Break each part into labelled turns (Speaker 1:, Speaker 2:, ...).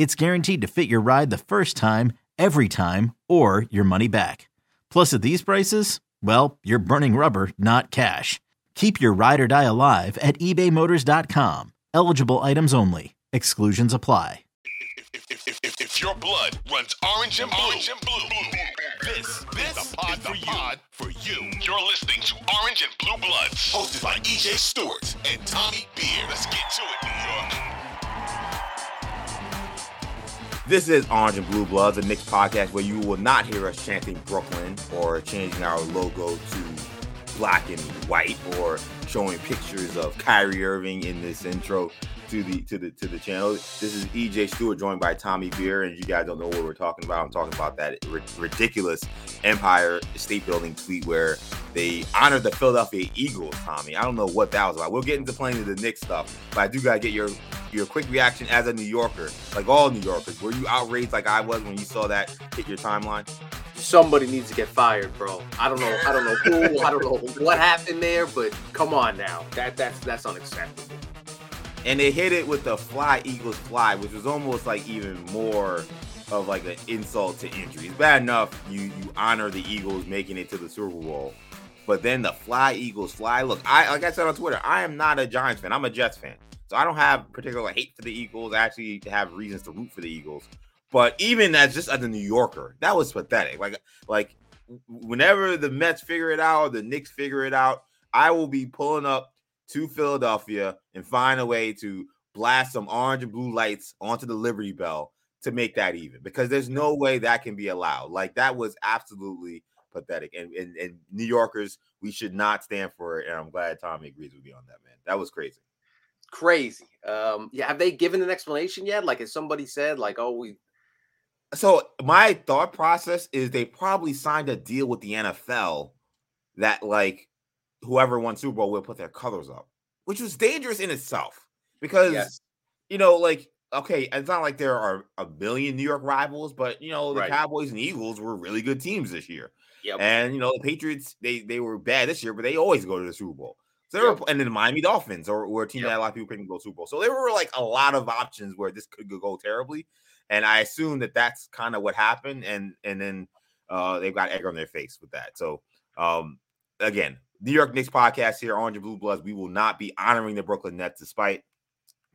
Speaker 1: it's guaranteed to fit your ride the first time, every time, or your money back. Plus, at these prices, well, you're burning rubber, not cash. Keep your ride or die alive at ebaymotors.com. Eligible items only. Exclusions apply.
Speaker 2: If, if, if, if, if your blood runs orange and blue, orange and blue, this, this is the pod, for, you. pod for you. You're listening to Orange and Blue Bloods, hosted by EJ Stewart and Tommy Beer. Let's get to it, New York.
Speaker 3: This is Orange and Blue Bloods, a Knicks podcast where you will not hear us chanting Brooklyn or changing our logo to black and white or showing pictures of Kyrie Irving in this intro to the to the to the channel. This is EJ Stewart joined by Tommy Beer, and you guys don't know what we're talking about. I'm talking about that ri- ridiculous Empire State Building tweet where they honored the Philadelphia Eagles. Tommy, I don't know what that was about. We'll get into playing the Knicks stuff, but I do gotta get your your quick reaction as a New Yorker, like all New Yorkers. Were you outraged like I was when you saw that hit your timeline?
Speaker 4: somebody needs to get fired, bro. I don't know. I don't know who. I don't know what happened there, but come on now. That that's that's unacceptable.
Speaker 3: and they hit it with the fly eagles fly which was almost like even more of like an insult to injury it's bad enough you you honor the eagles making it to the super bowl but then the fly eagles fly look i like i said on twitter i am not a giants fan i'm a jets fan so i don't have particular hate for the eagles i actually have reasons to root for the eagles but even as just as a new yorker that was pathetic like like whenever the mets figure it out the knicks figure it out i will be pulling up to Philadelphia and find a way to blast some orange and blue lights onto the Liberty Bell to make that even because there's no way that can be allowed. Like that was absolutely pathetic. And, and, and New Yorkers, we should not stand for it. And I'm glad Tommy agrees with me on that, man. That was crazy.
Speaker 4: Crazy. Um, yeah, have they given an explanation yet? Like, has somebody said, like, oh, we
Speaker 3: So my thought process is they probably signed a deal with the NFL that like whoever won Super Bowl will put their colors up, which was dangerous in itself because
Speaker 4: Yes.
Speaker 3: you know, like okay, it's not like there are a million New York rivals, but you know, the
Speaker 4: Right.
Speaker 3: Cowboys and Eagles were really good teams this year.
Speaker 4: Yep.
Speaker 3: And you know, the Patriots, they they were bad this year, but they always go to the Super Bowl. So they were,
Speaker 4: Yep.
Speaker 3: and then the Miami Dolphins or were a team
Speaker 4: Yep.
Speaker 3: that a lot of people picking to go Super Bowl. So there were like a lot of options where this could go terribly. And I assume that that's kind of what happened. And and then uh, they've got egg on their face with that. So um, again, New York Knicks podcast here, Orange and Blue Bloods. We will not be honoring the Brooklyn Nets despite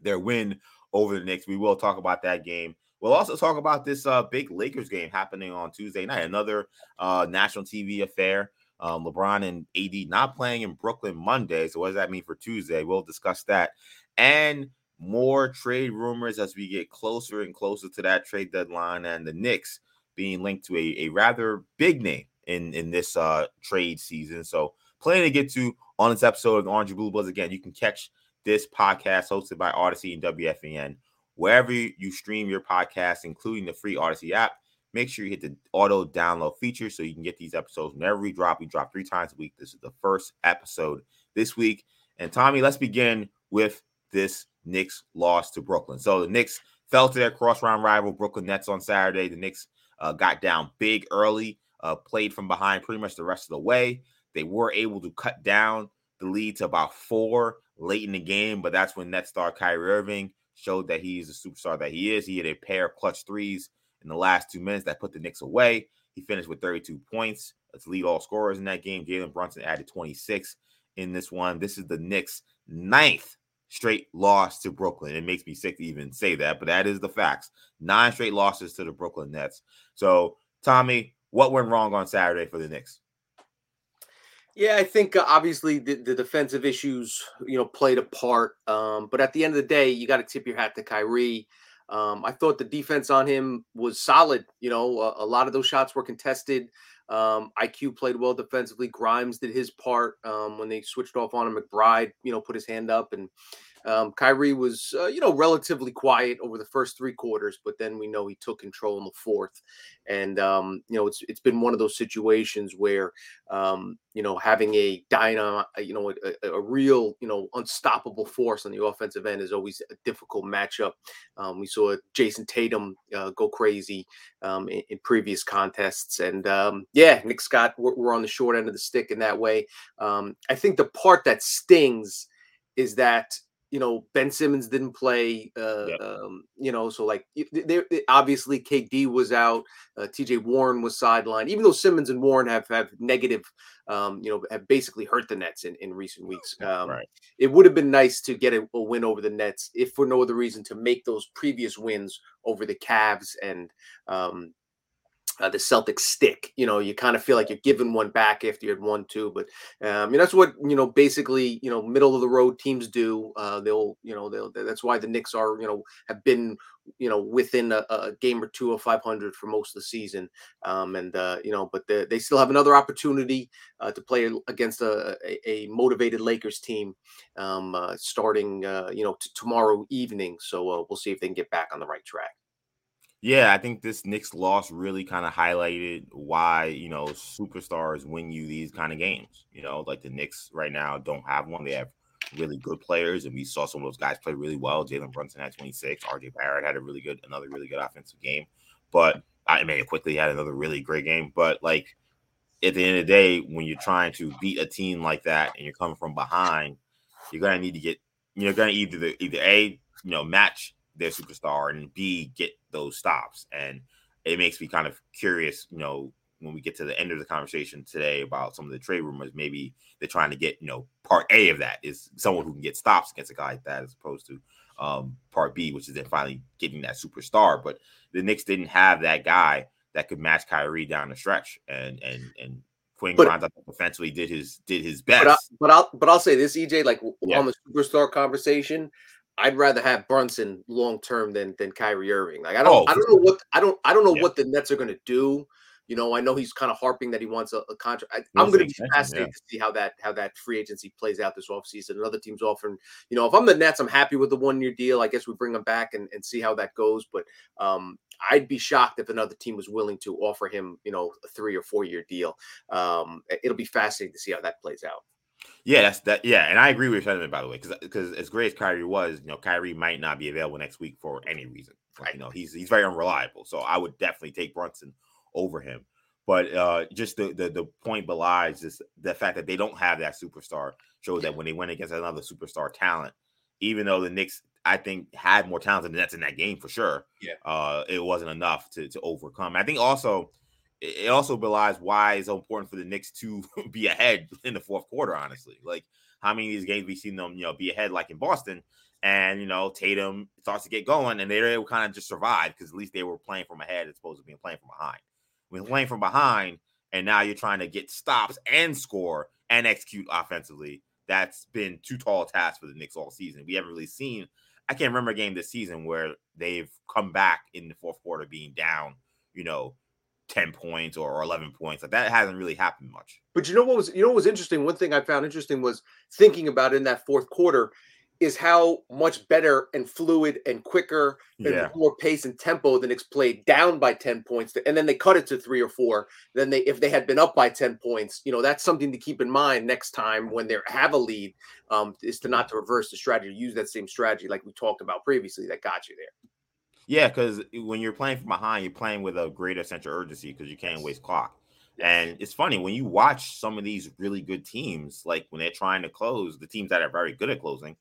Speaker 3: their win over the Knicks. We will talk about that game. We'll also talk about this uh, big Lakers game happening on Tuesday night, another uh, national TV affair. Um, LeBron and AD not playing in Brooklyn Monday. So, what does that mean for Tuesday? We'll discuss that. And more trade rumors as we get closer and closer to that trade deadline, and the Knicks being linked to a, a rather big name in, in this uh, trade season. So, plenty to get to on this episode of Orange Blue Bloods. Again, you can catch this podcast hosted by Audacy and WFAN wherever you stream your podcast, including the free Audacy app. Make sure you hit the auto download feature so you can get these episodes whenever we drop. We drop three times a week. This is the first episode this week. And Tommy, let's begin with this Knicks loss to Brooklyn. So the Knicks fell to their cross round rival Brooklyn Nets on Saturday. The Knicks uh, got down big early, uh, played from behind pretty much the rest of the way. They were able to cut down the lead to about four late in the game, but that's when net star Kyrie Irving showed that he's the superstar that he is. He had a pair of clutch threes in the last two minutes that put the Knicks away. He finished with 32 points. Let's lead all scorers in that game. Jalen Brunson added 26 in this one. This is the Knicks' ninth straight loss to Brooklyn. It makes me sick to even say that, but that is the facts. Nine straight losses to the Brooklyn Nets. So, Tommy, what went wrong on Saturday for the Knicks?
Speaker 4: Yeah, I think uh, obviously the, the, defensive issues, you know, played a part. Um, but at the end of the day, you got to tip your hat to Kyrie. Um, I thought the defense on him was solid. You know, a, a lot of those shots were contested. Um, IQ played well defensively. Grimes did his part um, when they switched off on him. McBride, you know, put his hand up, and um, Kyrie was, uh, you know, relatively quiet over the first three quarters, but then we know he took control in the fourth. And um, you know, it's it's been one of those situations where, um, you know, having a dynamo, you know, a, a, real, you know, unstoppable force on the offensive end is always a difficult matchup. Um, we saw Jayson Tatum uh, go crazy um, in, in, previous contests, and um, yeah, Nick Scott, we're, we're, on the short end of the stick in that way. I think the part that stings is that you know Ben Simmons didn't play. Uh, yep. um, you know, so like they, they, obviously KD was out. Uh, T.J. Warren was sidelined. Even though Simmons and Warren have have negative, um, you know, have basically hurt the Nets in in recent weeks. Um, right. It would have been nice to get a, a, win over the Nets, if for no other reason, to make those previous wins over the Cavs and um, uh, the Celtics stick. You know, you kind of feel like you're giving one back after you had won two, but um, you know, that's what you know. Basically, you know, middle of the road teams do. Uh, they'll, you know, they'll. That's why the Knicks are, you know, have been, you know, within a, a game or two of 500 for most of the season. Um, and uh, you know, but they, still have another opportunity uh, to play against a, a, a motivated Lakers team um, uh, starting, uh, you know, t- tomorrow evening. So uh, we'll see if they can get back on the right track.
Speaker 3: Yeah, I think this Knicks loss really kind of highlighted why, you know, superstars win you these kind of games. You know, like the Knicks right now don't have one. They have really good players, and we saw some of those guys play really well. Jalen Brunson had 26. RJ Barrett had a really good, another really good offensive game. But I mean, Quickley had another really great game. But like at the end of the day, when you're trying to beat a team like that and you're coming from behind, you're gonna need to get you're gonna either either a you know match their superstar and B get those stops. And it makes me kind of curious, you know, when we get to the end of the conversation today about some of the trade rumors, maybe they're trying to get, you know, part A of that is someone who can get stops against a guy like that as opposed to um, part B, which is then finally getting that superstar. But the Knicks didn't have that guy that could match Kyrie down the stretch. And and and Quinn but, Grimes offensively did his did his best.
Speaker 4: But, I, but I'll but I'll say this, EJ, like yeah. on the superstar conversation, I'd rather have Brunson long term than than Kyrie Irving. Like I don't oh, I don't know what I don't I don't know yeah. what the Nets are going to do. You know, I know he's kind of harping that he wants a, a contract. I, am going to be fascinated yeah. to see how that how that free agency plays out this offseason. And other teams offering, you know, if I'm the Nets, I'm happy with the one year deal. I guess we bring him back and, and see how that goes. But um, I'd be shocked if another team was willing to offer him, you know, a three or four year deal. Um, it'll be fascinating to see how that plays out.
Speaker 3: Yeah, that's that. Yeah, and I agree with your sentiment by the way, because because as great as Kyrie was, you know, Kyrie might not be available next week for any reason. Right? You know, he's he's very unreliable. So I would definitely take Brunson over him. But uh just the the, the point belies is the fact that they don't have that superstar shows that when they went against another superstar talent, even though the Knicks I think had more talent than the Nets in that game for sure.
Speaker 4: Yeah,
Speaker 3: uh, it wasn't enough to to overcome. I think also it also belies why it's so important for the Knicks to be ahead in the fourth quarter. Honestly, like how many of these games we've seen them, you know, be ahead, like in Boston, and you know Tatum starts to get going, and they're able to kind of just survive because at least they were playing from ahead as opposed to being playing from behind. When playing from behind, and now you're trying to get stops and score and execute offensively. That's been too tall a task for the Knicks all season. We haven't really seen. I can't remember a game this season where they've come back in the fourth quarter being down, you know, 10 points or 11 points. Like that hasn't really happened much.
Speaker 4: But you know what was you know what was interesting? One thing I found interesting was thinking about in that fourth quarter is how much better and fluid and quicker and yeah. more pace and tempo the Knicks played down by 10 points and then they cut it to three or four. Then they if they had been up by 10 points, you know, that's something to keep in mind next time when they have a lead, um, is to not to reverse the strategy, use that same strategy like we talked about previously that got you there.
Speaker 3: Yeah, because when you're playing from behind, you're playing with a greater sense of urgency because you can't waste clock. And it's funny when you watch some of these really good teams, like when they're trying to close, the teams that are very good at closing,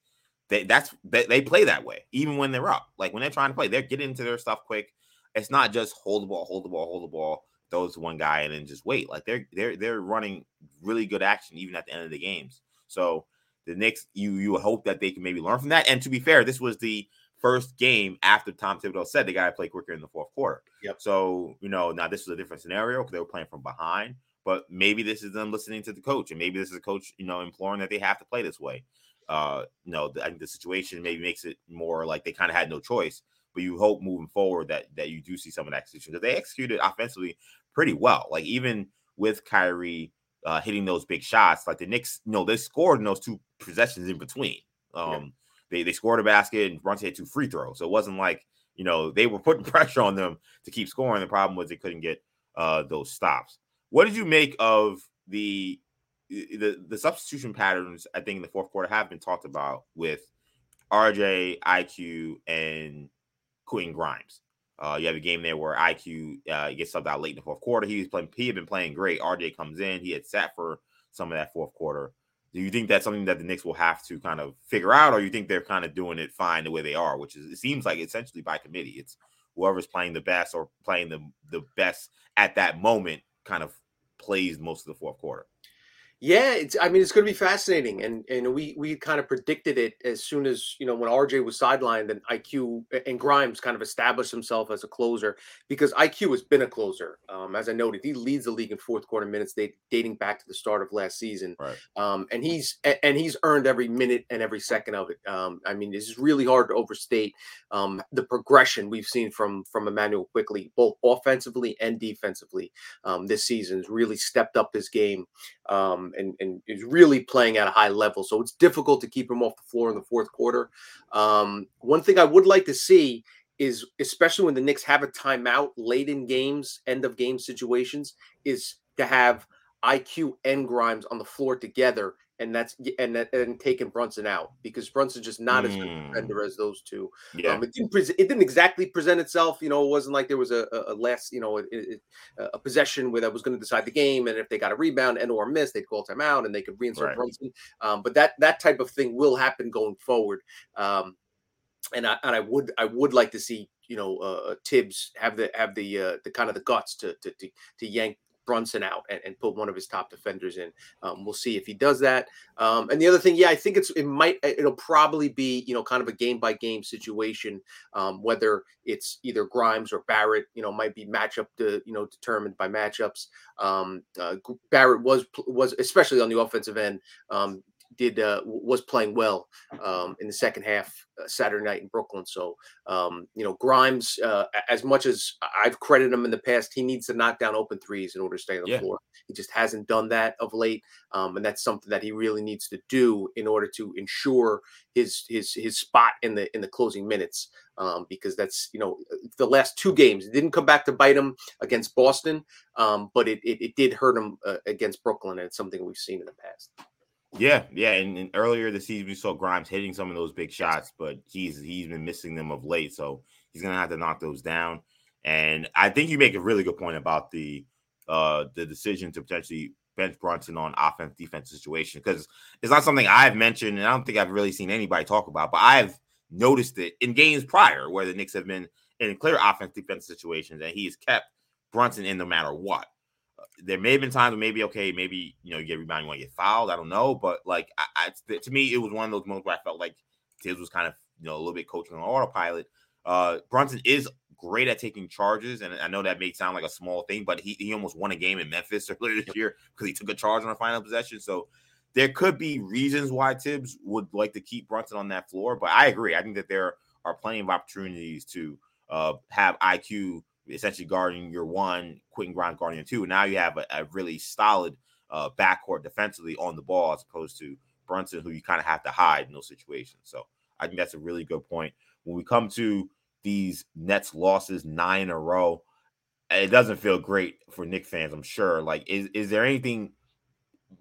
Speaker 3: they that's they, they play that way, even when they're up. Like when they're trying to play, they're getting into their stuff quick. It's not just hold the ball, hold the ball, hold the ball, throw to one guy, and then just wait. Like they're they're they're running really good action even at the end of the games. So the Knicks, you you hope that they can maybe learn from that. And to be fair, this was the first game after Tom Thibodeau said they got to play quicker in the fourth quarter.
Speaker 4: Yep.
Speaker 3: So you know now this was a different scenario because they were playing from behind. But maybe this is them listening to the coach, and maybe this is a coach, you know, imploring that they have to play this way. Uh, you know, I think the situation maybe makes it more like they kind of had no choice. But you hope moving forward that that you do see some of that execution because they executed offensively pretty well. Like even with Kyrie uh, hitting those big shots. Like the Knicks, you know, they scored in those two possessions in between. Um, yeah. They they scored a basket and Brunson had two free throws, so it wasn't like you know they were putting pressure on them to keep scoring. The problem was they couldn't get uh, those stops. What did you make of the the the substitution patterns? I think in the fourth quarter have been talked about with RJ, IQ, and Quentin Grimes. Uh, you have a game there where IQ uh, gets subbed out late in the fourth quarter. He was playing. He had been playing great. RJ comes in. He had sat for some of that fourth quarter. Do you think that's something that the Knicks will have to kind of figure out, or you think they're kind of doing it fine the way they are, which is it seems like essentially by committee. It's whoever's playing the best or playing the the best at that moment kind of plays most of the fourth quarter.
Speaker 4: Yeah, it's. I mean, it's going to be fascinating, and and we we kind of predicted it as soon as you know when RJ was sidelined and IQ and Grimes kind of established himself as a closer because IQ has been a closer. Um, as I noted, he leads the league in fourth quarter minutes, dating back to the start of last season.
Speaker 3: Right.
Speaker 4: Um, and he's and he's earned every minute and every second of it. Um, I mean, it's really hard to overstate um, the progression we've seen from from Immanuel Quickley, both offensively and defensively. Um, this season has really stepped up his game. Um, and, and is really playing at a high level. So it's difficult to keep him off the floor in the fourth quarter. Um, one thing I would like to see is, especially when the Knicks have a timeout late in games, end of game situations, is to have IQ and Grimes on the floor together and that's and and taking Brunson out because Brunson's just not mm. as good a hmm. defender as those two. Yeah. Um, it didn't pre- it didn't exactly present itself. You know, it wasn't like there was a, a, last you know a, a possession where that was going to decide the game, and if they got a rebound and or miss, they'd call timeout and they could reinsert right. Brunson. Um, but that that type of thing will happen going forward. Um, and I and I would I would like to see you know uh, Thibs have the have the uh, the kind of the guts to to to, to yank Brunson out and, and, put one of his top defenders in. Um, we'll see if he does that. Um, and the other thing, yeah, I think it's it might it'll probably be you know kind of a game by game situation, um, whether it's either Grimes or Barrett. You know, might be matchup to you know determined by matchups. Um, uh, Barrett was was especially on the offensive end um, did uh, was playing well um, in the second half uh, Saturday night in Brooklyn. So um, you know Grimes, uh, as much as I've credited him in the past, he needs to knock down open threes in order to stay on the yeah. floor. He just hasn't done that of late, um, and that's something that he really needs to do in order to ensure his his his spot in the in the closing minutes. Um, because that's you know the last two games it didn't come back to bite him against Boston, um, but it, it, it did hurt him uh, against Brooklyn, and it's something we've seen in the past.
Speaker 3: Yeah, yeah, and, and, earlier this season we saw Grimes hitting some of those big shots, but he's he's been missing them of late, so he's gonna have to knock those down. And I think you make a really good point about the uh the decision to potentially bench Brunson on offense defense situation because it's not something I've mentioned, and I don't think I've really seen anybody talk about, but I've noticed it in games prior where the Knicks have been in clear offense defense situations, and he's kept Brunson in no matter what there may have been times where maybe okay, maybe you know you get rebound, you want to get fouled. I don't know, but like I, I, to me, it was one of those moments where I felt like Thibs was kind of you know a little bit coaching on autopilot. Uh, Brunson is great at taking charges, and I know that may sound like a small thing, but he, he almost won a game in Memphis earlier this year because he took a charge on a final possession. So there could be reasons why Thibs would like to keep Brunson on that floor, but I agree. I think that there are plenty of opportunities to uh, have IQ essentially guarding your one, Quentin Grimes guarding your two. Now you have a, a really solid uh, backcourt defensively on the ball as opposed to Brunson, who you kind of have to hide in those situations. So I think that's a really good point. When we come to these Nets losses, nine in a row, it doesn't feel great for Knick fans, I'm sure. Like, is, is there anything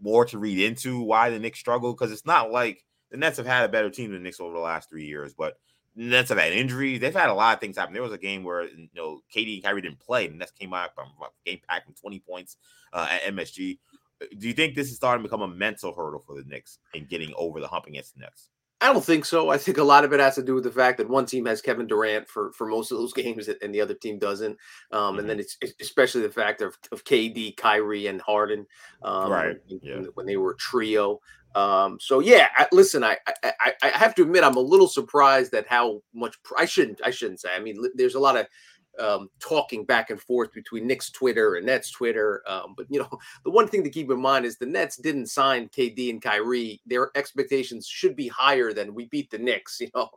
Speaker 3: more to read into why the Knicks struggle? Because it's not like the Nets have had a better team than the Knicks over the last three years, but Nets have had injuries. They've had a lot of things happen. There was a game where you know KD and Kyrie didn't play, and Nets came out from game pack from 20 points uh, at MSG. Uh, do you think this is starting to become a mental hurdle for the Knicks in getting over the hump against the Nets?
Speaker 4: I don't think so. I think a lot of it has to do with the fact that one team has Kevin Durant for for most of those games, and the other team doesn't. Um, mm-hmm. And then it's, it's, especially the fact of, of KD, Kyrie, and Harden, um,
Speaker 3: right?
Speaker 4: When,
Speaker 3: yeah.
Speaker 4: when they were a trio. Um, so yeah, I, listen, I, I I have to admit I'm a little surprised at how much I shouldn't I shouldn't say. I mean, there's a lot of um, talking back and forth between Knicks Twitter and Nets Twitter. Um, but you know, the one thing to keep in mind is the Nets didn't sign KD and Kyrie. Their expectations should be higher than we beat the Knicks. You know,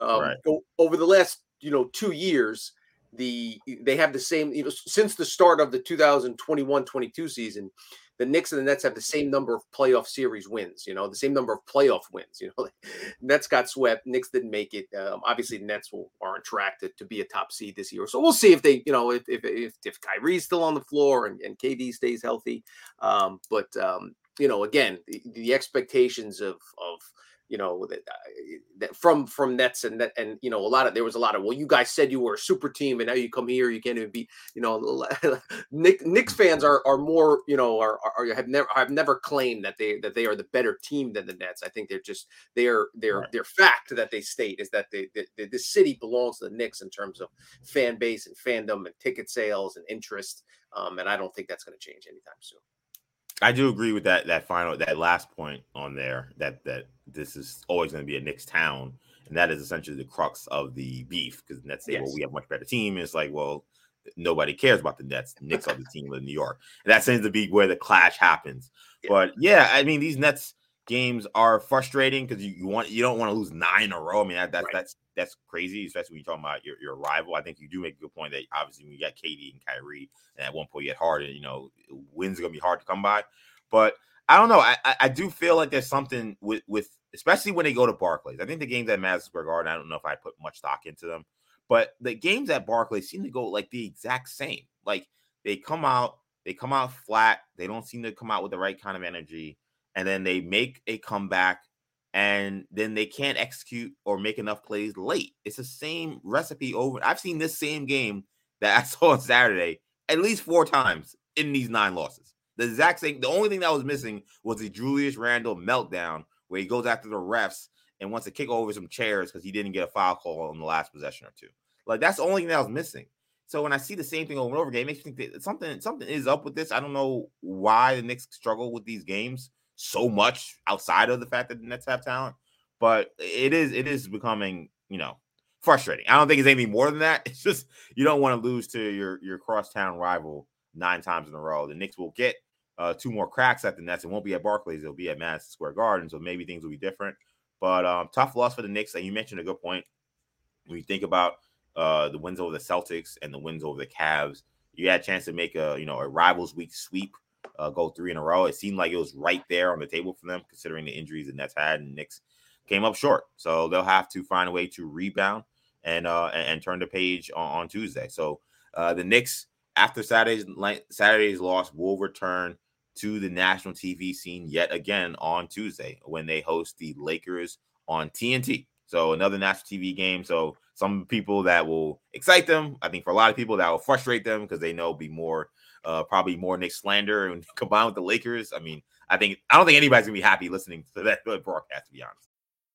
Speaker 4: um, right. over the last you know two years, the they have the same you know since the start of the 2021-22 season the Knicks and the Nets have the same number of playoff series wins, you know, the same number of playoff wins. You know, Nets got swept, Knicks didn't make it. Um, obviously, the Nets will, are on track to, to be a top seed this year. So we'll see if they, you know, if if if, if Kyrie's still on the floor and, and KD stays healthy. Um, but um, you know, again, the, the expectations of of you know that, uh, that from from Nets and that and you know a lot of there was a lot of well you guys said you were a super team and now you come here you can't even beat you know Nick Knicks fans are are more you know are, are have never I have never claimed that they that they are the better team than the Nets I think they're just their their right. their fact that they state is that the they, this city belongs to the Knicks in terms of fan base and fandom and ticket sales and interest um, and I don't think that's going to change anytime soon.
Speaker 3: I do agree with that that final that last point on there that that this is always going to be a Knicks town, and that is essentially the crux of the beef because Nets say, yes. well, we have a much better team. And it's like, well, nobody cares about the Nets. The Knicks are the team of New York, and that seems to be where the clash happens. Yeah. But yeah, I mean, these Nets games are frustrating because you, you want you don't want to lose nine in a row. I mean, that, that's right. that's that's crazy, especially when you're talking about your, your rival. I think you do make a good point that obviously when you got KD and Kyrie, and at one point you had Harden, you know, wins are gonna be hard to come by. But I don't know. I, I do feel like there's something with with especially when they go to Barclays. I think the games at Madison Square Garden. I don't know if I put much stock into them, but the games at Barclays seem to go like the exact same. Like they come out, they come out flat. They don't seem to come out with the right kind of energy, and then they make a comeback, and then they can't execute or make enough plays late. It's the same recipe over. I've seen this same game that I saw on Saturday at least four times in these nine losses. The exact same. The only thing that was missing was the Julius Randle meltdown where he goes after the refs and wants to kick over some chairs because he didn't get a foul call on the last possession or two. Like that's the only thing that was missing. So when I see the same thing over and over again, it makes me think that something something is up with this. I don't know why the Knicks struggle with these games so much outside of the fact that the Nets have talent, but it is it is becoming you know frustrating. I don't think it's anything more than that. It's just you don't want to lose to your your crosstown rival nine times in a row. The Knicks will get uh, two more cracks at the Nets. It won't be at Barclays. It'll be at Madison Square Garden. So maybe things will be different. But um, tough loss for the Knicks. And you mentioned a good point. When you think about uh, the wins over the Celtics and the wins over the Cavs, you had a chance to make a you know a rivals week sweep, uh, go three in a row. It seemed like it was right there on the table for them, considering the injuries the Nets had, and Knicks came up short. So they'll have to find a way to rebound and uh, and, and turn the page on, on Tuesday. So uh, the Knicks after Saturday's Saturday's loss will return to the national TV scene yet again on Tuesday when they host the Lakers on TNT. So another national TV game. So some people that will excite them. I think for a lot of people that will frustrate them because they know be more uh, probably more Knick slander and combined with the Lakers. I mean, I think I don't think anybody's gonna be happy listening to that broadcast, to be honest.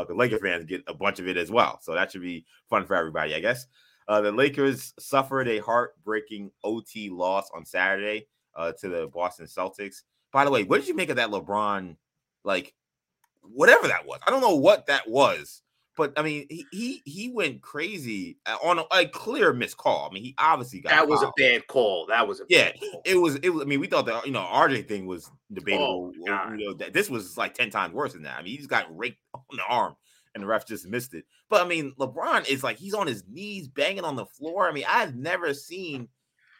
Speaker 3: uh, the Lakers fans get a bunch of it as well. So that should be fun for everybody, I guess. Uh, the Lakers suffered a heartbreaking OT loss on Saturday uh, to the Boston Celtics. By the way, what did you make of that LeBron? Like, whatever that was. I don't know what that was, but I mean, he he, he went crazy uh, on a, a clear missed call. I mean, he obviously got
Speaker 4: that was
Speaker 3: fouled.
Speaker 4: a bad call. That was a
Speaker 3: Yeah,
Speaker 4: call.
Speaker 3: it was. It was. I mean, we thought that you know RJ thing was debatable.
Speaker 4: Oh,
Speaker 3: you know, that this was like ten times worse than that. I mean, he just got raked on the arm, and the ref just missed it. But I mean, LeBron is like he's on his knees, banging on the floor. I mean, I've never seen.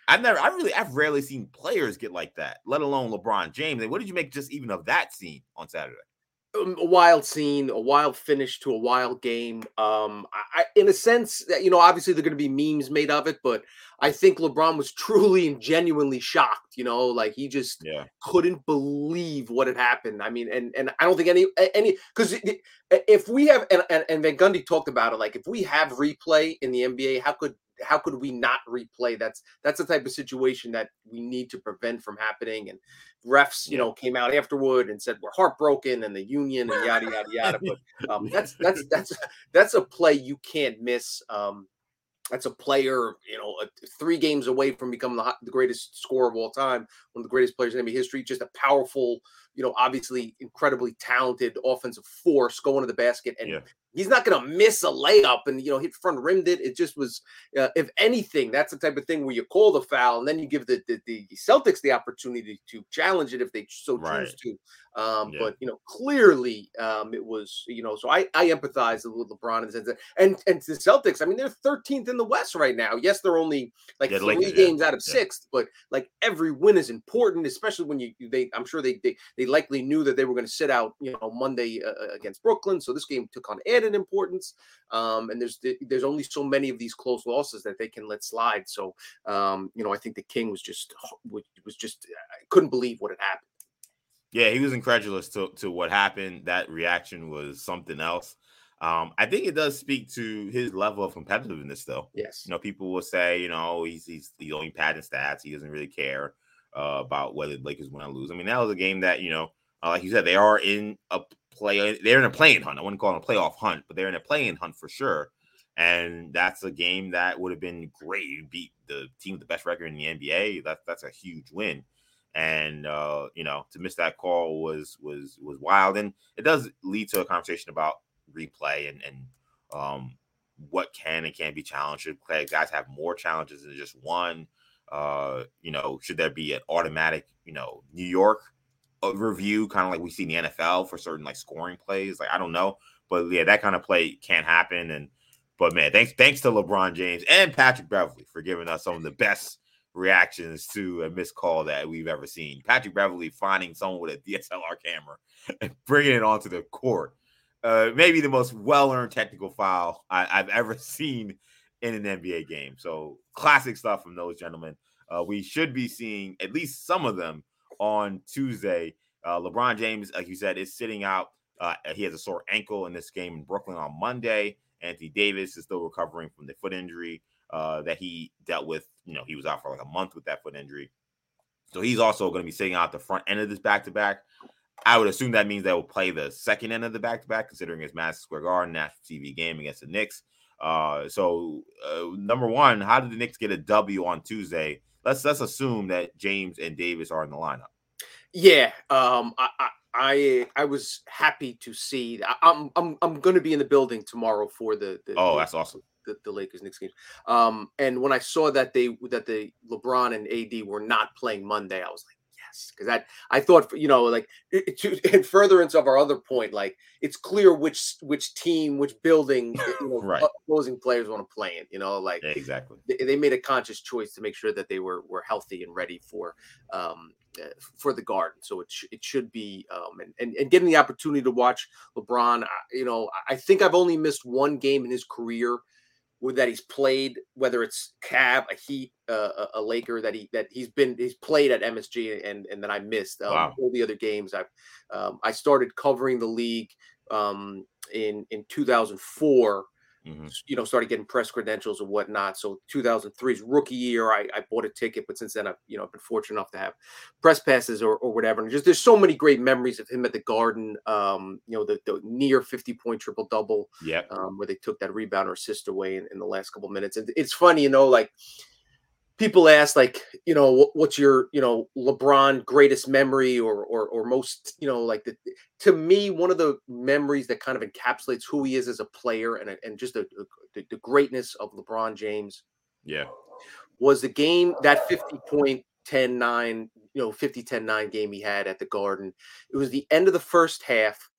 Speaker 3: I've never. I really. I've rarely seen players get like that, let alone LeBron James. And what did you make just even of that scene on Saturday?
Speaker 4: Um, a wild scene, a wild finish to a wild game. Um, I, in a sense, that you know, obviously they're going to be memes made of it, but I think LeBron was truly and genuinely shocked. You know, like he just
Speaker 3: Yeah.
Speaker 4: couldn't believe what had happened. I mean, and and I don't think any any because if we have and, and and Van Gundy talked about it, like if we have replay in the NBA, how could how could we not replay? That's that's the type of situation that we need to prevent from happening. And refs, you know, came out afterward and said we're heartbroken and the union and yada yada yada. But um, that's that's that's that's a play you can't miss. Um, that's a player, you know, three games away from becoming the, the greatest scorer of all time, one of the greatest players in NBA history. Just a powerful, you know, obviously incredibly talented offensive force going to the basket, and
Speaker 3: Yeah.
Speaker 4: He's not going to miss a layup and you know hit front rimmed it. It just was, uh, if anything, that's the type of thing where you call the foul and then you give the the, the Celtics the opportunity to challenge it if they so choose
Speaker 3: Right.
Speaker 4: to. Um,
Speaker 3: Yeah.
Speaker 4: But you know, clearly, um, it was you know. So I I empathize with LeBron in the sense that, and and the Celtics. I mean, they're 13th in the West right now. Yes, they're only like
Speaker 3: Yeah,
Speaker 4: three
Speaker 3: Lakers, yeah.
Speaker 4: games out of
Speaker 3: Yeah.
Speaker 4: sixth, but like every win is important, especially when you they. I'm sure they they they likely knew that they were going to sit out you know Monday uh, uh, against Brooklyn, so this game took on added importance. Um, and there's there's only so many of these close losses that they can let slide. So um, you know, I think the King was just was was just I couldn't believe what had happened.
Speaker 3: Yeah, he was incredulous to, to what happened. That reaction was something else. Um, I think it does speak to his level of competitiveness, though.
Speaker 4: Yes.
Speaker 3: You know, people will say, you know, he's he's he's only padding stats. He doesn't really care uh, about whether the Lakers win or lose. I mean, that was a game that you know, uh, like you said, they are in a play. They're in a play-in hunt. I wouldn't call it a playoff hunt, but they're in a play-in hunt for sure. And that's a game that would have been great. You beat the team with the best record in the NBA. That's that's a huge win. And uh, you know, to miss that call was was was wild. And it does lead to a conversation about replay and and um what can and can't be challenged. Should guys have more challenges than just one? Uh, you know, should there be an automatic, you know, New York uh, review, kind of like we see in the NFL for certain like scoring plays? Like I don't know, but yeah, that kind of play can't happen. And but man, thanks thanks to LeBron James and Patrick Beverley for giving us some of the best reactions to a missed call that we've ever seen. Patrick Beverley finding someone with a DSLR camera and bringing it onto the court. Uh, maybe the most well-earned technical foul I, I've ever seen in an NBA game. So classic stuff from those gentlemen. Uh, we should be seeing at least some of them on Tuesday. Uh, LeBron James, like you said, is sitting out. Uh, he has a sore ankle in this game in Brooklyn on Monday. Anthony Davis is still recovering from the foot injury uh, that he dealt with. You know, he was out for like a month with that foot injury. So he's also going to be sitting out the front end of this back to back. I would assume that means they will play the second end of the back to back, considering it's Madison Square Garden national TV game against the Knicks. Uh, so uh, number one, how did the Knicks get a W on Tuesday? Let's let's assume that James and Davis are in the lineup.
Speaker 4: Yeah, um, I, I I I was happy to see. I, I'm I'm I'm going to be in the building tomorrow for the. the
Speaker 3: Oh,
Speaker 4: the-
Speaker 3: that's awesome.
Speaker 4: The, the Lakers Knicks game. Um, and when I saw that they that the LeBron and AD were not playing Monday, I was like, yes, because that I thought you know like it, to, in furtherance of our other point, like it's clear which which team, which building, you know,
Speaker 3: Right.
Speaker 4: opposing players want to play in. You know, like
Speaker 3: Yeah, exactly.
Speaker 4: they, they made a conscious choice to make sure that they were were healthy and ready for um uh, for the garden so it, sh- it should be um and, and and getting the opportunity to watch lebron I- you know i think i've only missed one game in his career that he's played whether it's Cav, a Heat, uh, a, a Laker that he that he's been he's played at MSG and and that I missed. Um,
Speaker 3: Wow.
Speaker 4: All the other games I've um, I started covering the league um, in in 2004
Speaker 3: Mhm.
Speaker 4: you know, started getting press credentials and whatnot. So 2003's rookie year, I, I bought a ticket, but since then I've, you know, been fortunate enough to have press passes or, or whatever. And just, there's so many great memories of him at the garden, um, you know, the, the near 50 point triple double,
Speaker 3: Yep.
Speaker 4: um, where they took that rebound or assist away in, in the last couple minutes. And it's funny, you know, like people ask like you know what's your you know lebron greatest memory or or, or most you know like the, to me one of the memories that kind of encapsulates who he is as a player and, and just the, the, the greatness of lebron james
Speaker 3: yeah.
Speaker 4: was the game that 50 point 10 9 you know 50 10 9 game he had at the garden. It was the end of the first half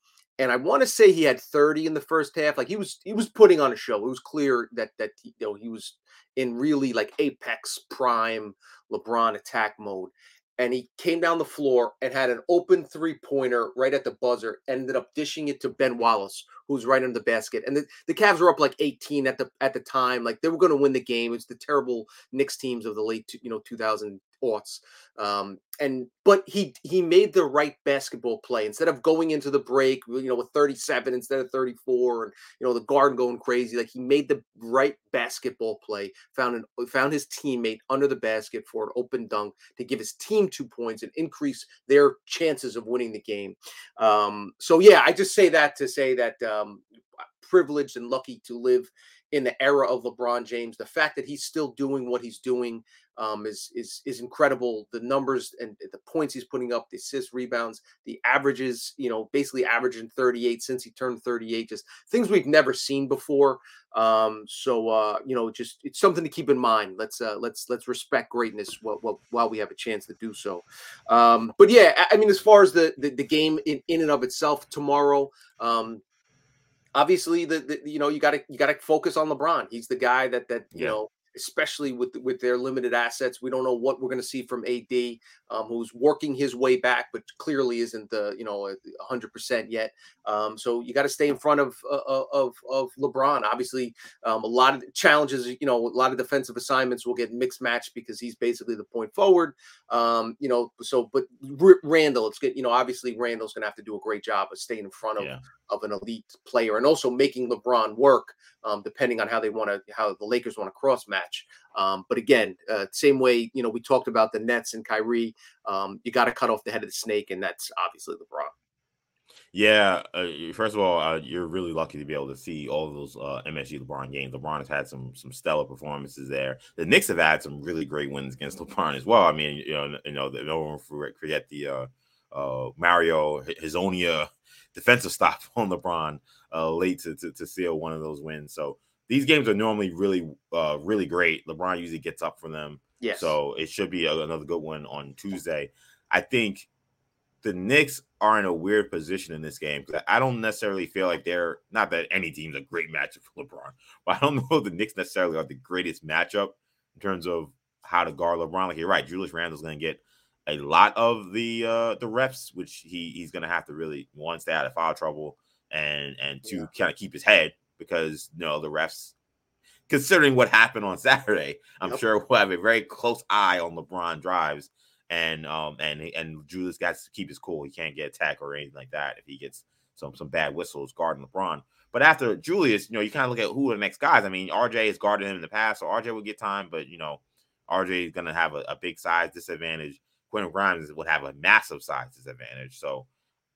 Speaker 4: and I want to say he had 30 in the first half. Like he was he was putting on a show. It was clear that that you know he was in really like apex prime LeBron attack mode. And he came down the floor and had an open three pointer right at the buzzer, ended up dishing it to Ben Wallace, who's right under the basket. And the, the Cavs were up like 18 at the at the time. Like they were going to win the game. It's the terrible Knicks teams of the late, you know, 2000 aughts. Um, and but he he made the right basketball play instead of going into the break, you know, with 37 instead of 34, and you know the guard going crazy. Like he made the right basketball play, found an found his teammate under the basket for an open dunk to give his team two points and increase their chances of winning the game. Um, so yeah, I just say that to say that um, privileged and lucky to live in the era of LeBron James. The fact that he's still doing what he's doing um, is is is incredible. The numbers and the points he's putting up, the assists, rebounds, the averages, you know, basically averaging 38 since he turned 38, just things we've never seen before. Um, so uh, you know, just it's something to keep in mind. Let's uh, let's let's respect greatness while, while, while we have a chance to do so. Um, but yeah, I mean, as far as the the, the game in, in and of itself tomorrow, um, obviously the, the, you know you got to you got to focus on LeBron. He's the guy that that you yeah. know especially with with their limited assets. We don't know what we're going to see from AD, um, who's working his way back, but clearly isn't the you know hundred percent yet. Um, so you got to stay in front of uh, uh, of of LeBron. Obviously, um, a lot of challenges. You know, a lot of defensive assignments will get mixed matched because he's basically the point forward. Um, you know, so but R- Randle, it's good. You know, obviously Randle's going to have to do a great job of staying in front of yeah. of an elite player and also making LeBron work, um, depending on how they want to how the Lakers want to cross match. Um, but again, uh, same way you know we talked about the Nets and Kyrie. Um, you got to cut off the head of the snake, and that's obviously LeBron.
Speaker 3: Yeah, uh, first of all, uh, you're really lucky to be able to see all those uh, MSG LeBron games. LeBron has had some some stellar performances there. The Knicks have had some really great wins against LeBron as well. I mean, you know, you know, no one forget the uh, uh, Mario Hezonja defensive stop on LeBron uh, late to, to, to seal one of those wins. So these games are normally really uh, really great. LeBron usually gets up for them.
Speaker 4: Yes.
Speaker 3: So it should be a, another good one on Tuesday. I think the Knicks are in a weird position in this game because I don't necessarily feel like they're not that any team's a great matchup for LeBron, but I don't know if the Knicks necessarily are the greatest matchup in terms of how to guard LeBron. Like you're right, Julius Randle's going to get a lot of the uh the reps, which he he's going to have to really one stay out of foul trouble and and to yeah. kind of keep his head because you know the refs. Considering what happened on Saturday, I'm yep. sure we'll have a very close eye on LeBron drives and um and and Julius got to keep his cool. He can't get attacked or anything like that if he gets some some bad whistles guarding LeBron. But after Julius, you know, you kind of look at who are the next guys. I mean, RJ has guarded him in the past, so RJ will get time, but you know, RJ is gonna have a, a big size disadvantage. Quentin Grimes would have a massive size disadvantage. So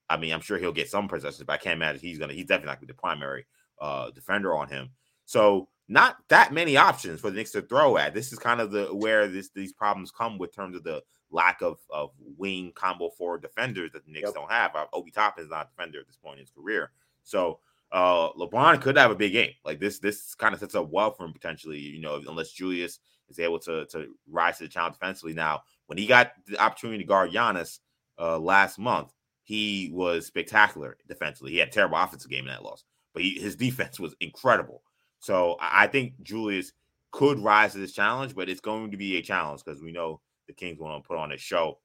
Speaker 3: I mean, I'm sure he'll get some possessions, but I can't imagine he's gonna he's definitely not gonna be the primary uh defender on him. So not that many options for the Knicks to throw at. This is kind of the where this these problems come with terms of the lack of of wing combo forward defenders that the Knicks yep. don't have. Uh, Obi Toppin is not a defender at this point in his career, so uh, LeBron could have a big game. Like this, this kind of sets up well for him potentially. You know, unless Julius is able to to rise to the challenge defensively. Now, when he got the opportunity to guard Giannis uh, last month, he was spectacular defensively. He had terrible offensive game in that loss, but he, his defense was incredible. So I think Julius could rise to this challenge, but it's going to be a challenge because we know the Kings want to put on a show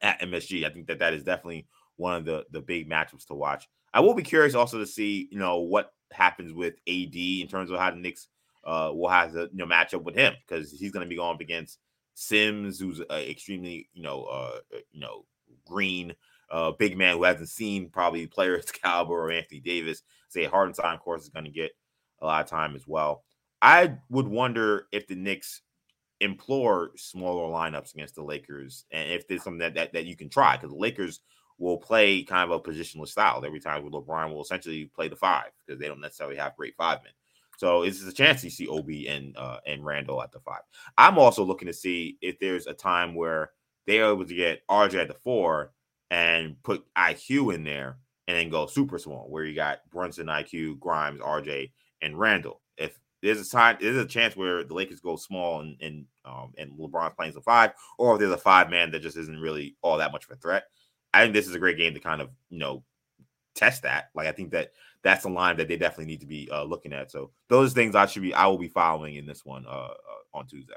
Speaker 3: at MSG. I think that that is definitely one of the the big matchups to watch. I will be curious also to see you know what happens with AD in terms of how the Knicks uh, will have to you know match up with him because he's going to be going up against Sims, who's uh, extremely you know uh, uh, you know green. Uh, big man who hasn't seen probably players caliber or Anthony Davis. Say Hartenstein, of course, is going to get a lot of time as well. I would wonder if the Knicks implore smaller lineups against the Lakers, and if there's something that that, that you can try, because the Lakers will play kind of a positionless style every time. With LeBron will essentially play the five because they don't necessarily have great five men. So it's a chance you see Obi and uh, and Randle at the five. I'm also looking to see if there's a time where they're able to get RJ at the four and put IQ in there and then go super small, where you got Brunson, IQ, Grimes, RJ, and Randle. If there's a time, there's a chance where the Lakers go small and and um, and LeBron playing the five, or if there's a five man that just isn't really all that much of a threat. I think this is a great game to kind of you know test that. Like I think that that's a line that they definitely need to be uh, looking at. So those things I should be I will be following in this one uh, uh, on Tuesday.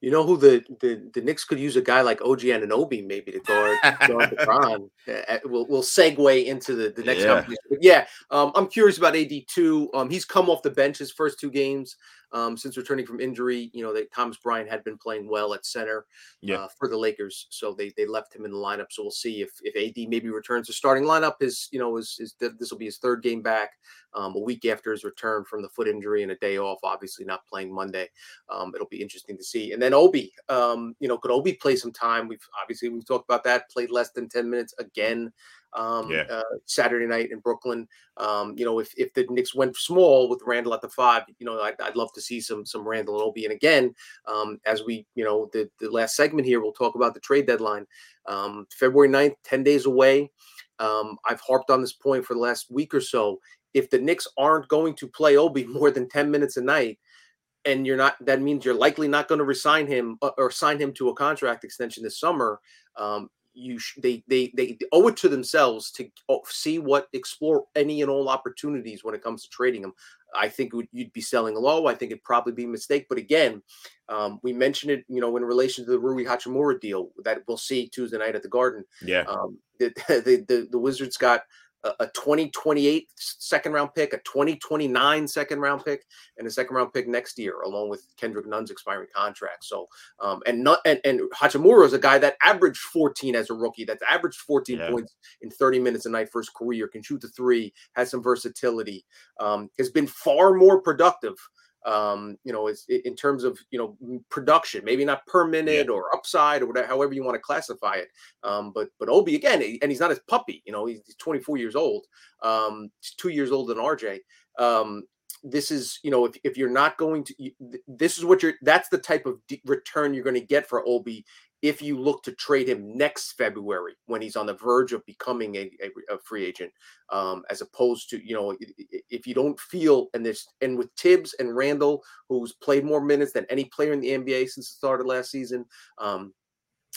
Speaker 4: You know who the, the the Knicks could use a guy like OG Anunoby maybe to guard guard LeBron. Uh, we'll we'll segue into the, the next
Speaker 3: Yeah.
Speaker 4: But yeah, um, I'm curious about AD two. Um, he's come off the bench his first two games um, since returning from injury. You know that Thomas Bryant had been playing well at center
Speaker 3: Yeah.
Speaker 4: uh, for the Lakers, so they they left him in the lineup. So we'll see if if AD maybe returns to starting lineup. His you know his, his this will be his third game back, um, a week after his return from the foot injury and a day off. Obviously not playing Monday. Um, it'll be interesting to see. And then Obi, um, you know, could Obi play some time? We've obviously we've talked about that. Played less than ten minutes again um,
Speaker 3: Yeah.
Speaker 4: uh, Saturday night in Brooklyn. Um, you know, if if the Knicks went small with Randle at the five, you know, I'd, I'd love to see some some Randle and Obi. And again, um, as we, you know, the the last segment here, we'll talk about the trade deadline. Um, February 9th, 10 days away. Um, I've harped on this point for the last week or so. If the Knicks aren't going to play Obi more than 10 minutes a night, and you're not, that means you're likely not going to resign him uh, or sign him to a contract extension this summer. Um, you sh- they they they owe it to themselves to see what explore any and all opportunities when it comes to trading them. I think would- you'd be selling low. I think it'd probably be a mistake. But again, um, we mentioned it, you know, in relation to the Rui Hachimura deal that we'll see Tuesday night at the Garden.
Speaker 3: Yeah.
Speaker 4: Um, the, the, the, the Wizards got a, a 2028 second round pick, a 2029 second round pick, and a second round pick next year, along with Kendrick Nunn's expiring contract. So, um, and not and, and Hachimura is a guy that averaged 14 as a rookie, that's averaged 14
Speaker 3: Yeah.
Speaker 4: points in 30 minutes a night for his career, can shoot the three, has some versatility, um, has been far more productive um you know it's in terms of you know production maybe not per minute or upside or whatever however you want to classify it um but but obi again and he's not his puppy you know he's, he's 24 years old um two years older than rj um this is you know if, if you're not going to you- this is what you're that's the type of return you're going to get for obi if you look to trade him next february when he's on the verge of becoming a, a, a free agent um, as opposed to you know if you don't feel and this and with Thibs and Randle, who's played more minutes than any player in the NBA since the start of last season. Um,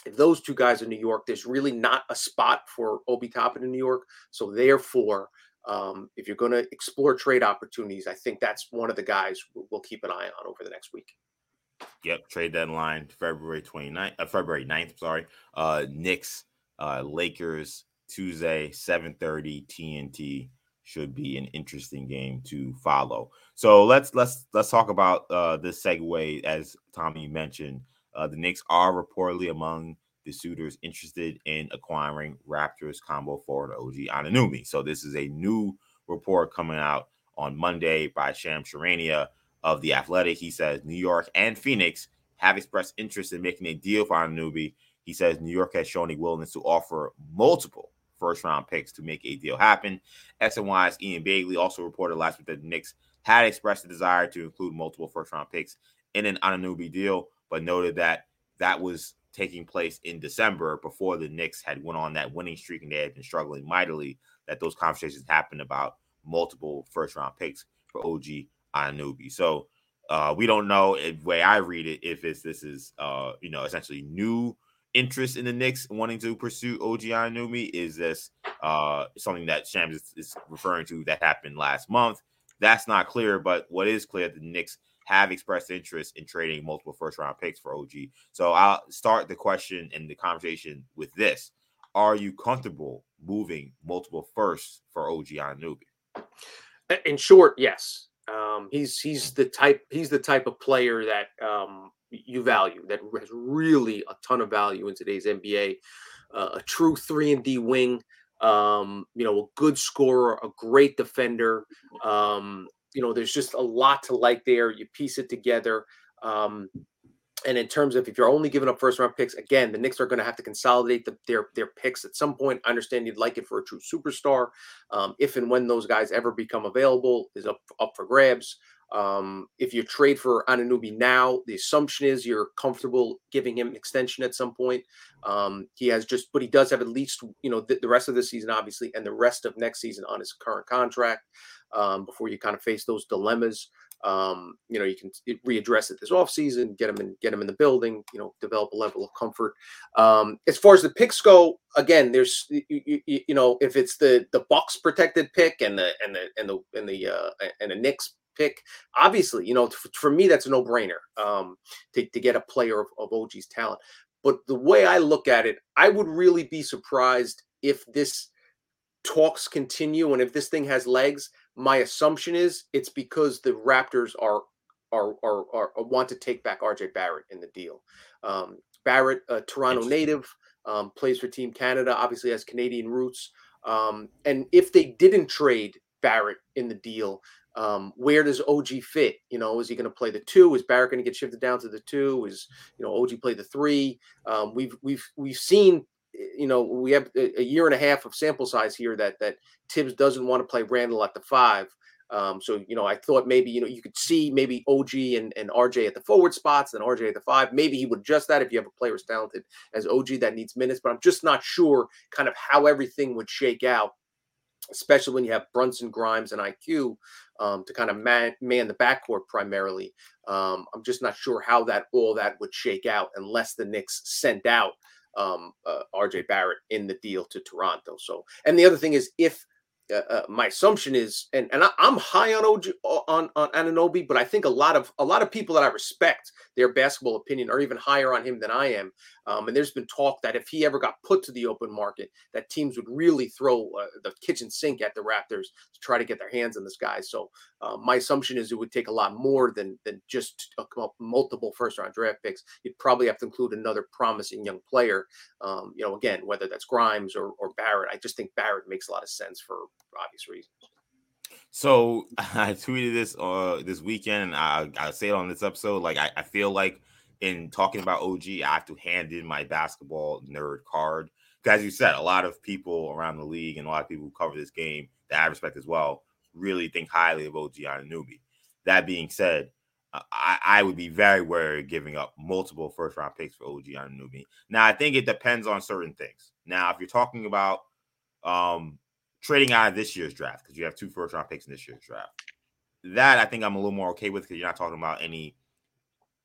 Speaker 4: if those two guys in New York, there's really not a spot for Obi Toppin in New York. So therefore, um, if you're going to explore trade opportunities, I think that's one of the guys we'll keep an eye on over the next week.
Speaker 3: Yep, trade deadline February 29th, uh, February 9th, sorry. Uh Knicks, uh Lakers Tuesday 7:30 TNT should be an interesting game to follow. So let's let's let's talk about uh this segue as Tommy mentioned. Uh the Knicks are reportedly among the suitors interested in acquiring Raptors combo forward OG Anunoby. So this is a new report coming out on Monday by Shams Charania of the Athletic. He says New York and Phoenix have expressed interest in making a deal for Anunoby. He says New York has shown a willingness to offer multiple first round picks to make a deal happen. SNY's Ian Begley also reported last week that the Knicks had expressed a desire to include multiple first round picks in an Anunoby deal, but noted that that was taking place in December before the Knicks had went on that winning streak and they had been struggling mightily. That those conversations happened about multiple first round picks for OG Anunoby. So uh, we don't know if way I read it if it's this is uh, you know essentially new interest in the Knicks wanting to pursue OG Anunoby. Is this uh, something that Shams is, is referring to that happened last month? That's not clear, but what is clear the Knicks have expressed interest in trading multiple first round picks for OG. So I'll start the question and the conversation with this: Are you comfortable moving multiple firsts for OG Anunoby?
Speaker 4: In short, yes. Um, he's he's the type he's the type of player that um, you value that has really a ton of value in today's NBA. Uh, a true three and D wing, um, you know, a good scorer, a great defender. Um, you know, there's just a lot to like there. You piece it together. And in terms of if you're only giving up first round picks, again, the Knicks are going to have to consolidate the, their their picks at some point. I understand you'd like it for a true superstar. Um, if and when those guys ever become available is up up for grabs. Um, if you trade for Anunoby now, the assumption is you're comfortable giving him an extension at some point. Um, he has just, but he does have at least you know the, the rest of the season, obviously, and the rest of next season on his current contract um, before you kind of face those dilemmas. Um, you know, you can readdress it this offseason, get them in, get them in the building, you know, develop a level of comfort. Um, as far as the picks go, again, there's you, you, you, know, if it's the the Bucks protected pick and the and the and the and the uh, and the Knicks pick, obviously, you know, for, me that's a no brainer um, to to get a player of, of OG's talent. But the way I look at it, I would really be surprised if this talks continue and if this thing has legs my assumption is it's because the Raptors are are are, are, are want to take back RJ Barrett in the deal. Um, Barrett, a Toronto native, um, plays for Team Canada, obviously has Canadian roots. Um, and if they didn't trade Barrett in the deal, um, where does OG fit? You know, is he going to play the two? Is Barrett going to get shifted down to the two? Is you know OG play the three? Um, we've we've we've seen you know, we have a year and a half of sample size here that that Thibs doesn't want to play Randle at the five. Um, so you know, I thought maybe you know you could see maybe OG and, and RJ at the forward spots, and RJ at the five. Maybe he would adjust that if you have a player as talented as OG that needs minutes. But I'm just not sure kind of how everything would shake out, especially when you have Brunson, Grimes, and IQ um, to kind of man, man the backcourt primarily. Um, I'm just not sure how that all that would shake out unless the Knicks sent out um, uh, RJ Barrett in the deal to Toronto. So, and the other thing is, if uh, uh, my assumption is, and and I, am high on OG, on on Anunoby, but I think a lot of a lot of people that I respect their basketball opinion are even higher on him than I am. Um, and there's been talk that if he ever got put to the open market, that teams would really throw uh, the kitchen sink at the Raptors to try to get their hands on this guy. So uh, my assumption is it would take a lot more than than just a, multiple first round draft picks. You'd probably have to include another promising young player. Um, you know, again, whether that's Grimes or, or Barrett. I just think Barrett makes a lot of sense for obvious reasons.
Speaker 3: So I tweeted this uh this weekend, and I I say it on this episode. Like I, I feel like in talking about OG, I have to hand in my basketball nerd card. As you said, a lot of people around the league and a lot of people who cover this game that I respect as well really think highly of OG Anunoby. That being said, uh, I, I, would be very wary of giving up multiple first round picks for OG Anunoby. Now, I think it depends on certain things. Now, if you're talking about um, trading out of this year's draft, because you have two first round picks in this year's draft, that I think I'm a little more okay with because you're not talking about any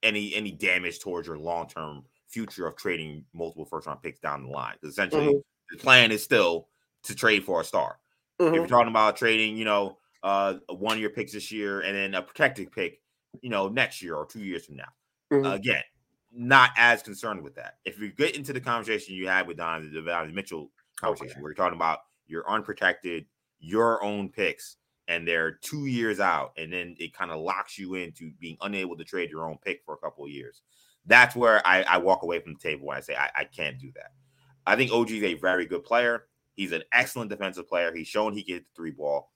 Speaker 3: any any damage towards your long term future of trading multiple first round picks down the line. Essentially, mm-hmm. the plan is still to trade for a star. Mm-hmm. If you're mm-hmm. talking about trading, you know, uh, one year picks this year and then a protected pick, you know, next year or two years from now. Mm-hmm. Uh, again, not as concerned with that. If you get into the conversation you had with Don, the Donovan Mitchell conversation, okay. where you're talking about your unprotected, your own picks, and they're two years out, and then it kind of locks you into being unable to trade your own pick for a couple of years. That's where I, I walk away from the table when I say I, I can't do that. I think OG is a very good player. He's an excellent defensive player. He's shown he can hit the three ball.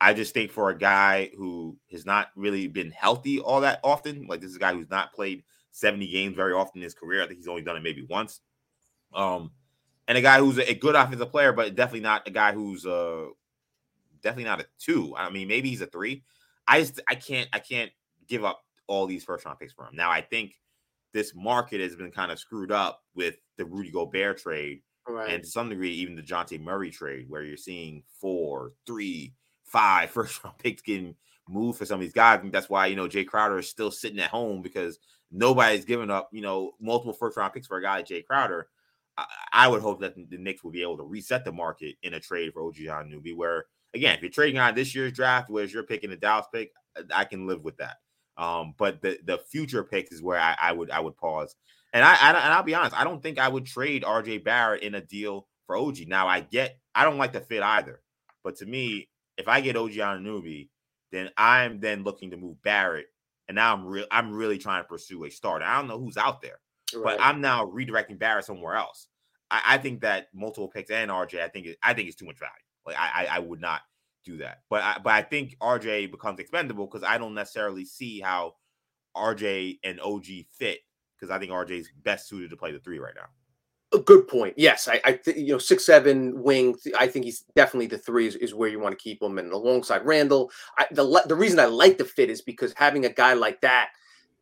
Speaker 3: I just think for a guy who has not really been healthy all that often, like this is a guy who's not played 70 games very often in his career. I think he's only done it maybe once. Um, and a guy who's a, a good offensive player, but definitely not a guy who's uh definitely not a two. I mean, maybe he's a three. I just I can't I can't give up all these first round picks for him. Now I think this market has been kind of screwed up with the Rudy Gobert trade, right. and to some degree even the Dejounte Murray trade, where you're seeing four, three, five first round picks getting moved for some of these guys. Think that's why you know Jae Crowder is still sitting at home because nobody's giving up you know multiple first round picks for a guy like Jae Crowder. I, I would hope that the Knicks will be able to reset the market in a trade for OG Anunoby, where again, if you're trading on this year's draft, whereas you're picking a Dallas pick, I can live with that. Um, but the the future picks is where I, I would I would pause. And I, I and I'll be honest, I don't think I would trade RJ Barrett in a deal for OG. Now I get I don't like the fit either, but to me, if I get OG Anunoby, then I'm then looking to move Barrett, and now I'm real I'm really trying to pursue a starter. I don't know who's out there, right. but I'm now redirecting Barrett somewhere else. I, I, think that multiple picks and RJ, I think it, I think it's too much value. Like I, I, I would not do that. But I, but I think RJ becomes expendable because I don't necessarily see how RJ and OG fit because I think RJ is best suited to play the three right now.
Speaker 4: A good point. Yes, I, I th- you know six seven wing. I think he's definitely the three is, is where you want to keep him. And alongside Randle. I, the the reason I like the fit is because having a guy like that,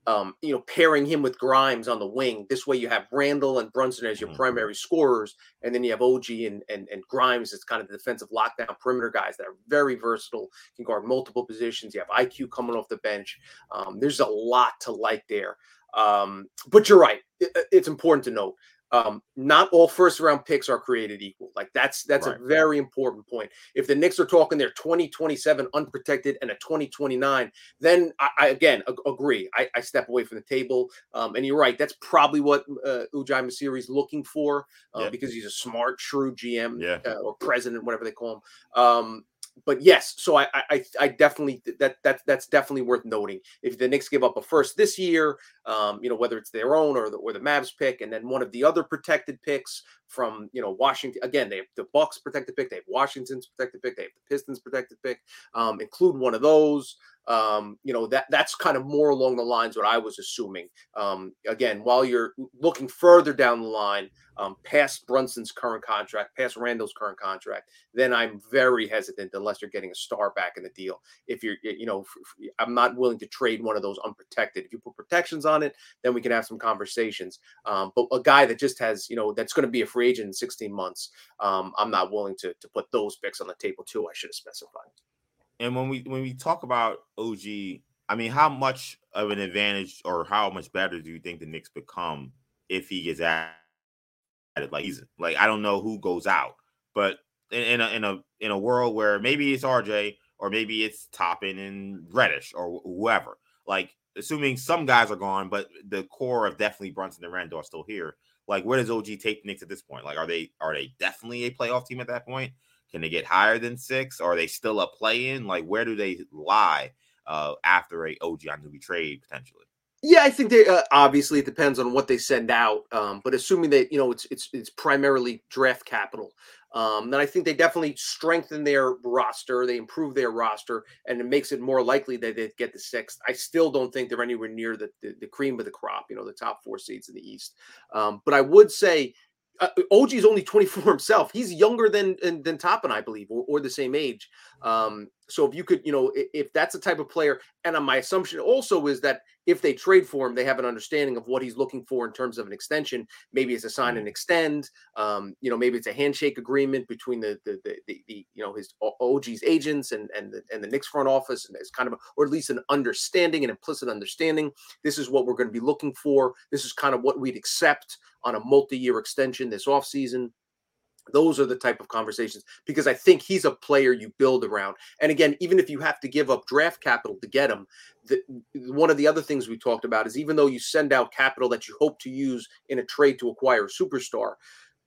Speaker 4: um, you know, pairing him with Grimes on the wing. This way, you have Randle and Brunson as your mm-hmm. primary scorers, and then you have OG and and, and Grimes as kind of the defensive lockdown perimeter guys that are very versatile, can guard multiple positions. You have IQ coming off the bench. Um, there's a lot to like there. Um, but you're right. It, it's important to note um, not all first round picks are created equal. Like that's that's right. a very important point. If the Knicks are talking their 2027 unprotected and a 2029, then I, I again ag- agree. I, I, step away from the table. Um, and you're right. That's probably what uh, Masai Ujiri is looking for uh, yeah. because he's a smart, shrewd GM
Speaker 3: yeah.
Speaker 4: uh, or president, whatever they call him. Um, but yes, so I, I I definitely that that that's definitely worth noting. If the Knicks give up a first this year, um, you know whether it's their own or the or the Mavs pick, and then one of the other protected picks from you know Washington. Again, they have the Bucks protected pick, they have Washington's protected pick, they have the Pistons protected pick. Um, include one of those. Um, you know that that's kind of more along the lines what I was assuming. Um, again, while you're looking further down the line, um, past Brunson's current contract, past Randle's current contract, then I'm very hesitant unless you're getting a star back in the deal. If you're, you know, I'm not willing to trade one of those unprotected. If you put protections on it, then we can have some conversations. Um, but a guy that just has, you know, that's going to be a free agent in 16 months, um, I'm not willing to to put those picks on the table too. I should have specified.
Speaker 3: And when we when we talk about OG, I mean, how much of an advantage or how much better do you think the Knicks become if he gets added? Like he's like I don't know who goes out, but in, in a in a in a world where maybe it's RJ or maybe it's Toppin and Reddish or whoever. Like assuming some guys are gone, but the core of definitely Brunson and Randle are still here. Like where does OG take the Knicks at this point? Like are they are they definitely a playoff team at that point? Can they get higher than six? Are they still a play in? Like, where do they lie uh, after a OG on Anunoby trade potentially?
Speaker 4: Yeah, I think they uh, obviously it depends on what they send out. Um, but assuming that you know it's it's it's primarily draft capital, um, then I think they definitely strengthen their roster. They improve their roster, and it makes it more likely that they get the sixth. I still don't think they're anywhere near the, the, the cream of the crop. You know, the top four seeds in the East. Um, but I would say uh, OG is only 24 himself. He's younger than than Toppin, I believe, or, or the same age. Um, so if you could, you know, if, that's the type of player, and uh, my assumption also is that if they trade for him, they have an understanding of what he's looking for in terms of an extension. Maybe it's a sign and extend. Um, you know, maybe it's a handshake agreement between the the, the, the, the you know his OG's agents and and the, and the Knicks front office, and it's kind of, a, or at least an understanding, an implicit understanding. This is what we're going to be looking for. This is kind of what we'd accept on a multi-year extension this offseason those are the type of conversations because I think he's a player you build around. And again, even if you have to give up draft capital to get him, the, one of the other things we talked about is even though you send out capital that you hope to use in a trade to acquire a superstar,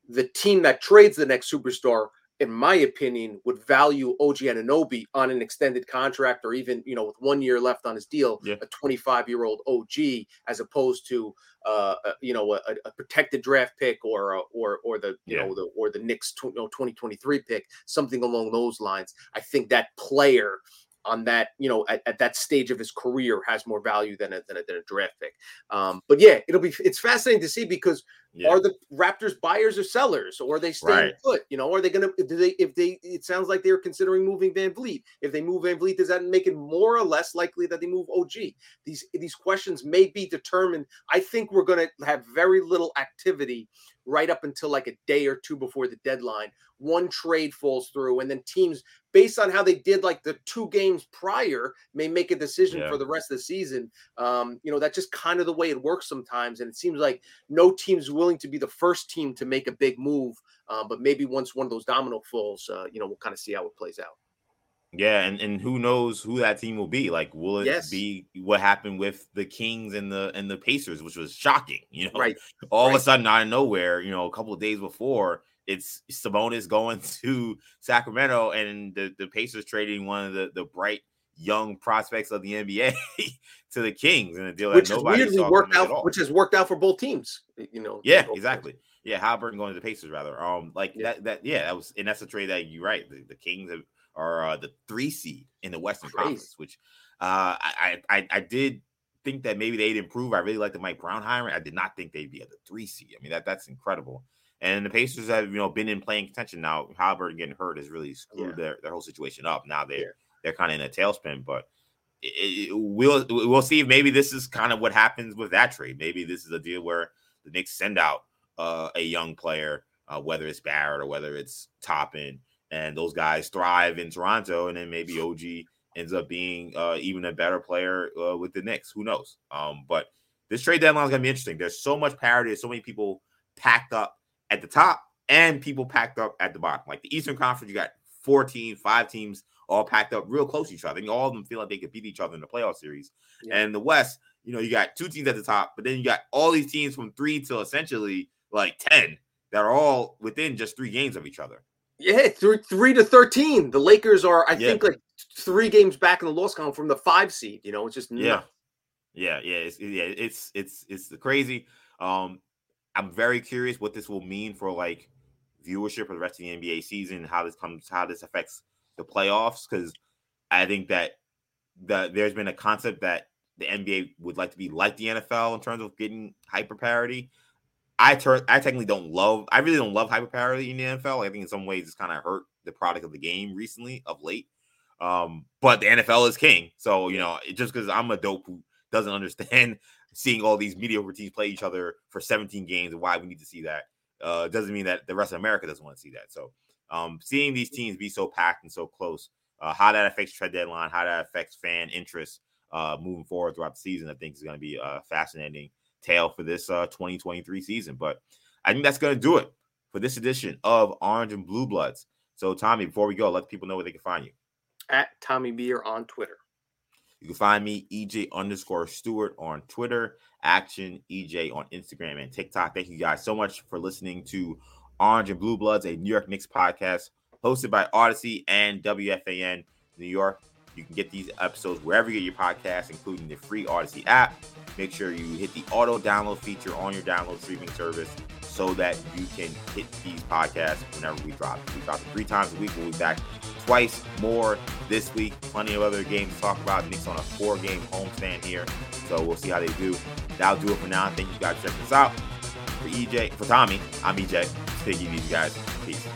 Speaker 4: the team that trades the next superstar in my opinion, would value OG Anunoby on an extended contract or even, you know, with one year left on his deal, yeah. a 25 year old OG, as opposed to, uh, a, you know, a, a, protected draft pick or, or, or the, you yeah. know, the, or the Knicks you know, 2023 pick, something along those lines. I think that player on that, you know, at, at, that stage of his career has more value than a, than a, than a draft pick. Um, but yeah, it'll be, it's fascinating to see because yeah. Are the Raptors buyers or sellers, or are they staying right. put? You know, are they going to? Do they? If they, it sounds like they're considering moving VanVleet. If they move VanVleet, does that make it more or less likely that they move OG? These these questions may be determined. I think we're going to have very little activity right up until like a day or two before the deadline. One trade falls through, and then teams, based on how they did like the two games prior, may make a decision yeah. for the rest of the season. Um, you know, that's just kind of the way it works sometimes, and it seems like no teams willing to be the first team to make a big move. Uh, but maybe once one of those domino falls, uh, you know, we'll kind of see how it plays out.
Speaker 3: Yeah, and, and who knows who that team will be? Like, will it yes. be what happened with the Kings and the and the Pacers, which was shocking? You know,
Speaker 4: right?
Speaker 3: All
Speaker 4: right.
Speaker 3: of a sudden, out of nowhere, you know, a couple of days before, it's Sabonis going to Sacramento, and the the Pacers trading one of the the bright young prospects of the NBA to the Kings in a deal which that nobody weirdly
Speaker 4: worked out, which has worked out for both teams. You know,
Speaker 3: yeah, exactly. Teams. Yeah, Halliburton going to the Pacers rather. Um, like yeah. that. That yeah, that was, and that's a trade that you're right. The, the Kings have, are uh, the three seed in the Western. Conference, which uh, I, I I did think that maybe they'd improve. I really like the Mike Brown hiring. I did not think they'd be at the three seed. I mean that that's incredible. And the Pacers have you know been in play-in contention now. Halliburton getting hurt has really screwed
Speaker 4: Yeah.
Speaker 3: their, their whole situation up. Now they're
Speaker 4: Yeah.
Speaker 3: they're kind of in a tailspin, but it, it- we'll we'll see if maybe this is kind of what happens with that trade. Maybe this is a deal where the Knicks send out uh, a young player, uh, whether it's Barrett or whether it's Toppin, and those guys thrive in Toronto, and then maybe OG ends up being uh, even a better player uh, with the Knicks. Who knows? Um, but this trade deadline is going to be interesting. There's so much parity. There's so many people packed up at the top and people packed up at the bottom. Like the Eastern Conference, you got four teams, five teams all packed up real close to each other. And all of them feel like they could beat each other in the playoff series.
Speaker 4: Yeah.
Speaker 3: And the West, you know, you got two teams at the top, but then you got all these teams from three till essentially like 10 that are all within just three games of each other.
Speaker 4: Yeah, three, three to thirteen. The Lakers are, I
Speaker 3: Yeah.
Speaker 4: think, like three games back in the loss column from the five seed. You know, it's just
Speaker 3: Yeah.
Speaker 4: nuts.
Speaker 3: Yeah, yeah, it's yeah, it's it's it's crazy. Um, I'm very curious what this will mean for like viewership for the rest of the NBA season, how this comes, how this affects the playoffs. Because I think that that there's been a concept that the NBA would like to be like the NFL in terms of getting hyper parity. I tur- I technically don't love, I really don't love hyper parity in the NFL. I think in some ways it's kind of hurt the product of the game recently of late. Um, but the NFL is king, so you know, just because I'm a dope who doesn't understand seeing all these mediocre teams play each other for 17 games and why we need to see that uh, doesn't mean that the rest of America doesn't want to see that. So, um, seeing these teams be so packed and so close, uh, how that affects trade deadline, how that affects fan interest uh, moving forward throughout the season, I think is going to be a fascinating tale for this uh, 2023 season. But I think that's going to do it for this edition of Orange and Blue Bloods. So, Tommy, before we go, let people know where they can find you.
Speaker 4: At Tommy Beer on Twitter.
Speaker 3: You can find me EJ underscore Stewart on Twitter, Action EJ on Instagram and TikTok. Thank you guys so much for listening to Orange and Blue Bloods, a New York Knicks podcast hosted by Audacy and WFAN New York. You can get these episodes wherever you get your podcasts, including the free Audacy app. Make sure you hit the auto download feature on your download streaming service so that you can hit these podcasts whenever we drop. We drop three times a week. We'll be back twice more this week. Plenty of other games to talk about. Knicks on a four-game homestand here, so we'll see how they do. That'll do it for now. Thank you guys for checking us out. For EJ, for Tommy, I'm EJ. Take it easy, guys. Peace.